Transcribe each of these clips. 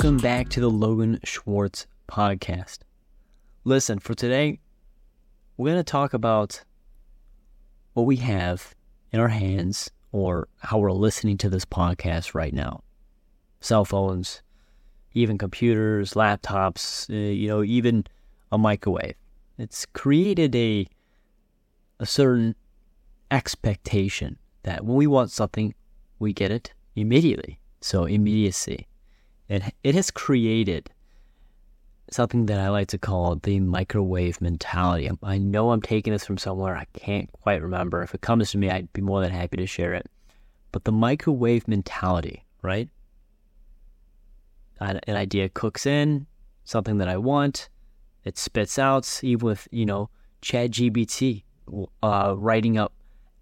Welcome back to the Logan Schwartz podcast. Listen, for today, we're going to talk about what we have in our hands or how we're listening to this podcast right now. Cell phones, even computers, laptops, uh, you know, even a microwave. It's created a a certain expectation that when we want something, we get it immediately. So immediacy. It it has created something that I like to call the microwave mentality. I know I'm taking this from somewhere. I can't quite remember. If it comes to me, I'd be more than happy to share it. But the microwave mentality, right? An idea cooks in, something that I want, it spits out, even with, you know, ChatGPT uh, writing up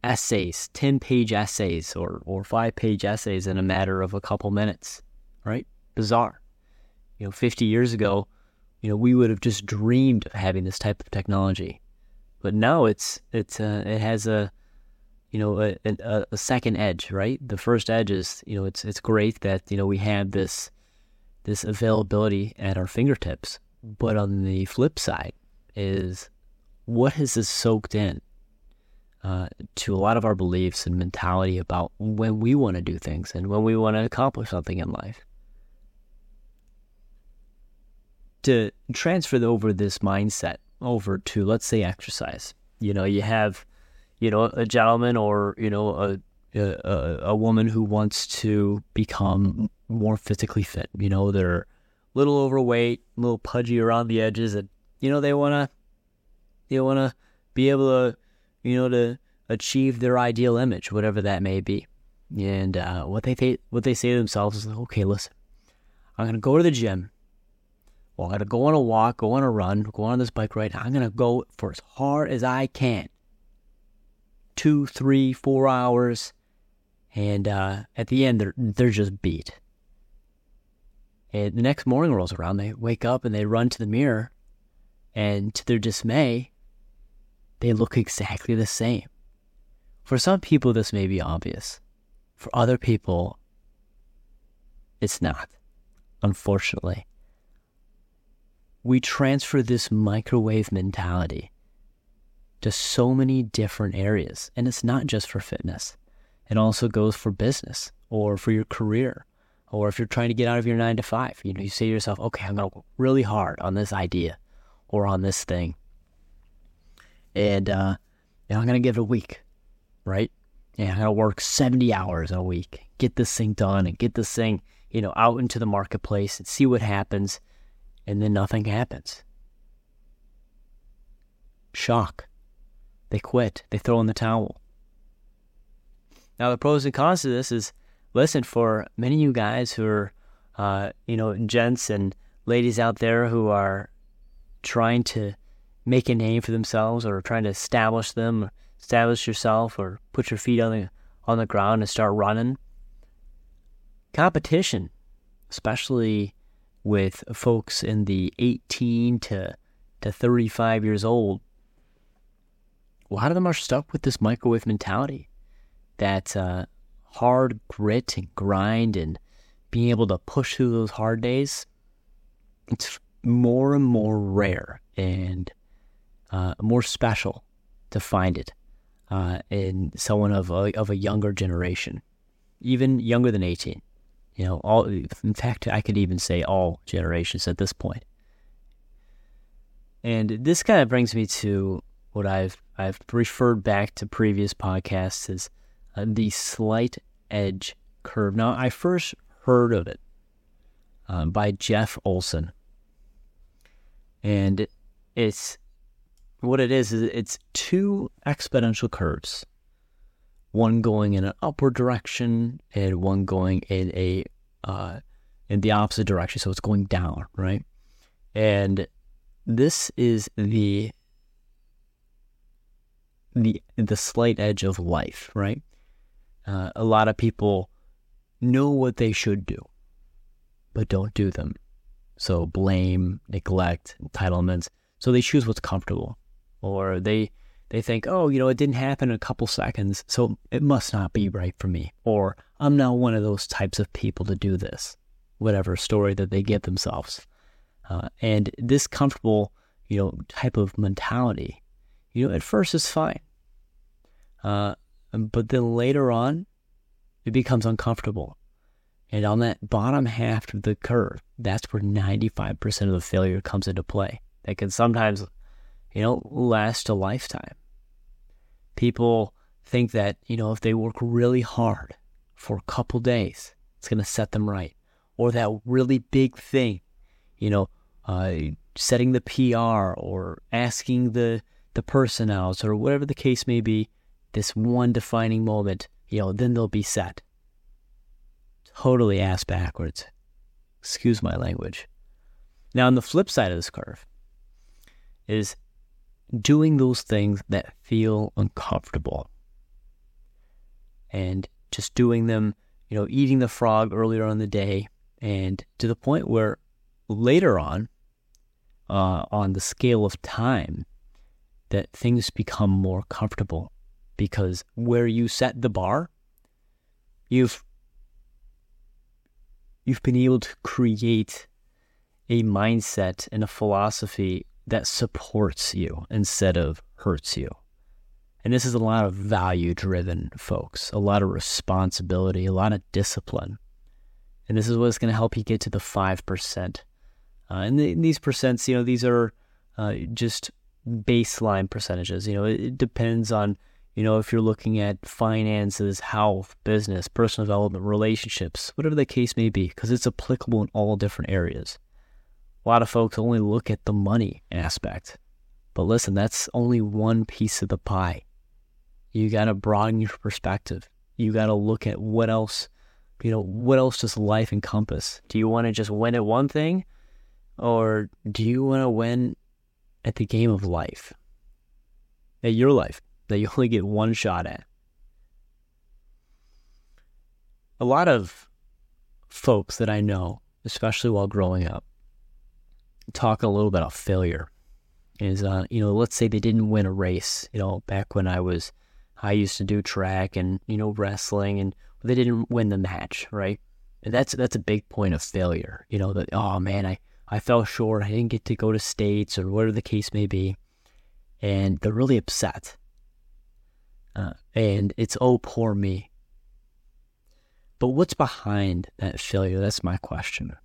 essays, 10 page essays or, or five page essays in a matter of a couple minutes, right? Bizarre. You know, 50 years ago, you know, we would have just dreamed of having this type of technology. But now it's, it's, uh, it has a, you know, a, a, a second edge, right? The first edge is, you know, it's, it's great that, you know, we have this, this availability at our fingertips. But on the flip side is what has this soaked in uh, to a lot of our beliefs and mentality about when we want to do things and when we want to accomplish something in life. To transfer over this mindset over to, let's say, exercise. You know, you have, you know, a gentleman or you know a a, a woman who wants to become more physically fit. You know, they're a little overweight, a little pudgy around the edges, and you know they want to, they want to be able to you know, to achieve their ideal image, whatever that may be. And uh, what they th- what they say to themselves is, like, okay, listen, I'm gonna go to the gym. Well, I'm gonna go on a walk, go on a run, go on this bike ride. I'm gonna go for as hard as I can. Two, three, four hours, and uh, at the end, they're they're just beat. And the next morning rolls around, they wake up and they run to the mirror, and to their dismay, they look exactly the same. For some people, this may be obvious. For other people, it's not, unfortunately. We transfer this microwave mentality to so many different areas, and it's not just for fitness. It also goes for business or for your career, or if you're trying to get out of your nine to five. You know, you say to yourself, okay, I'm going to work really hard on this idea or on this thing and uh, you I'm gonna give it a week, right? Yeah, I'm gonna work 70 hours a week, get this thing done, and get this thing, you know, out into the marketplace and see what happens, and then nothing happens. Shock. They quit. They throw in the towel. Now, the pros and cons to this is, listen, for many of you guys who are, uh, you know, gents and ladies out there who are trying to make a name for themselves or trying to establish them, establish yourself, or put your feet on the on the ground and start running. Competition, especially with folks in the 18 to to 35 years old, a lot of them are stuck with this microwave mentality, that uh, hard grit and grind and being able to push through those hard days. It's more and more rare, and uh, more special to find it uh, in someone of a, of a younger generation, even younger than 18. You know, all in fact, I could even say all generations at this point. And this kind of brings me to what I've I've referred back to previous podcasts as uh, the slight edge curve. Now, I first heard of it uh, by Jeff Olson, and it's what it is is it's two exponential curves, one going in an upward direction and one going in a uh, in the opposite direction. So it's going down, right? And this is the the the slight edge of life, right? Uh, a lot of people know what they should do, but don't do them. So blame, neglect, entitlements. So they choose what's comfortable or they they think, oh, you know, it didn't happen in a couple seconds, so it must not be right for me, or I'm not one of those types of people to do this. whatever story that they get themselves. Uh, and this comfortable, you know, type of mentality, you know, at first is fine. Uh, but then later on, it becomes uncomfortable. And on that bottom half of the curve, that's where 95% of the failure comes into play. That can sometimes, know, last a lifetime. People think that, you know, if they work really hard for a couple days, it's going to set them right. Or that really big thing, you know, uh, setting the PR or asking the, the person or whatever the case may be, this one defining moment, you know, then they'll be set. Totally ass backwards. Excuse my language. Now, on the flip side of this curve is doing those things that feel uncomfortable. And just doing them, you know, eating the frog earlier in the day and to the point where later on, uh, on the scale of time, that things become more comfortable because where you set the bar, you've you've been able to create a mindset and a philosophy that supports you instead of hurts you. And this is a lot of value driven folks, a lot of responsibility, a lot of discipline. And this is what's going to help you get to the 5%. Uh, and the, these percents, you know, these are uh, just baseline percentages. You know, it, it depends on, you know, if you're looking at finances, health, business, personal development, relationships, whatever the case may be, because it's applicable in all different areas. A lot of folks only look at the money aspect. But listen, that's only one piece of the pie. You got to broaden your perspective. You got to look at what else, you know, what else does life encompass? Do you want to just win at one thing? Or do you want to win at the game of life? At your life that you only get one shot at? A lot of folks that I know, especially while growing up, talk a little bit about failure. Is uh, you know, let's say they didn't win a race. You know, back when I was, I used to do track and you know wrestling, and they didn't win the match, right? And that's that's a big point of failure. You know that oh man, I I fell short. I didn't get to go to states or whatever the case may be, and they're really upset. Uh, and it's oh poor me. But what's behind that failure? That's my question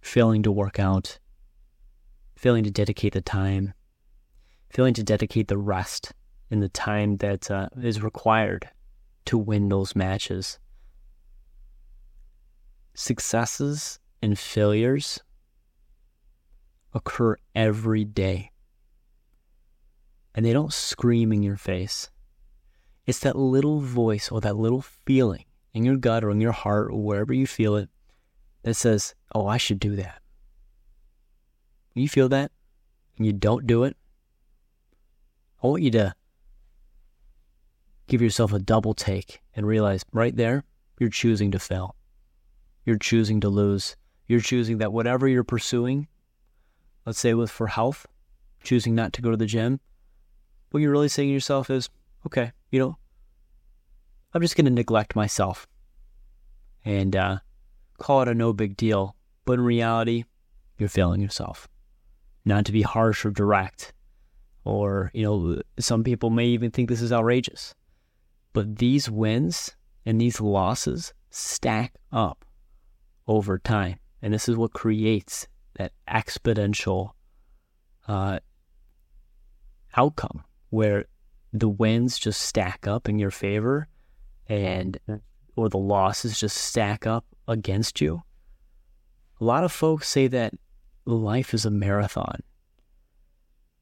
failing to work out, failing to dedicate the time, failing to dedicate the rest and the time that uh, is required to win those matches. Successes and failures occur every day. And they don't scream in your face. It's that little voice or that little feeling in your gut or in your heart or wherever you feel it that says, oh, I should do that. You feel that and you don't do it, I want you to give yourself a double take and realize right there, you're choosing to fail. You're choosing to lose. You're choosing that whatever you're pursuing, let's say with for health, choosing not to go to the gym, what you're really saying to yourself is, okay, you know, I'm just going to neglect myself. And uh, call it a no big deal, but in reality, you're failing yourself. Not to be harsh or direct, or, you know, some people may even think this is outrageous, but these wins and these losses stack up over time. And this is what creates that exponential uh, outcome where the wins just stack up in your favor and or the losses just stack up against you. A lot of folks say that life is a marathon.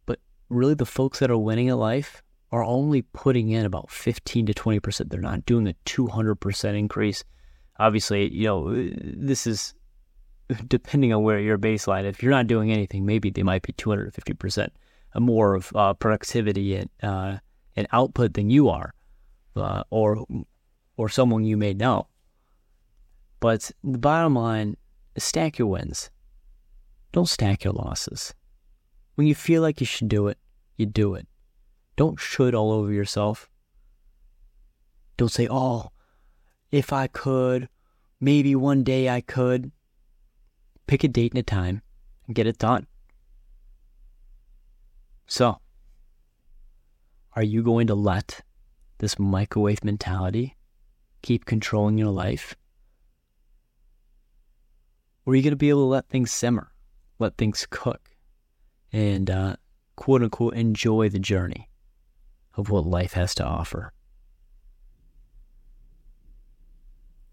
But really, the folks that are winning at life are only putting in about 15 to 20%. They're not doing a 200% increase. Obviously, you know, this is depending on where your baseline. If you're not doing anything, maybe they might be 250% more of uh, productivity and, uh, and output than you are, uh, or or someone you may know. But the bottom line is stack your wins. Don't stack your losses. When you feel like you should do it, you do it. Don't should all over yourself. Don't say, oh, if I could, maybe one day I could. Pick a date and a time and get it done. So, are you going to let this microwave mentality keep controlling your life? Or are you going to be able to let things simmer, let things cook, and uh, quote unquote enjoy the journey of what life has to offer?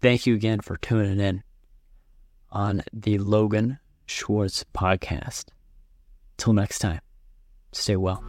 Thank you again for tuning in on the Logan Schwartz podcast. Till next time, stay well.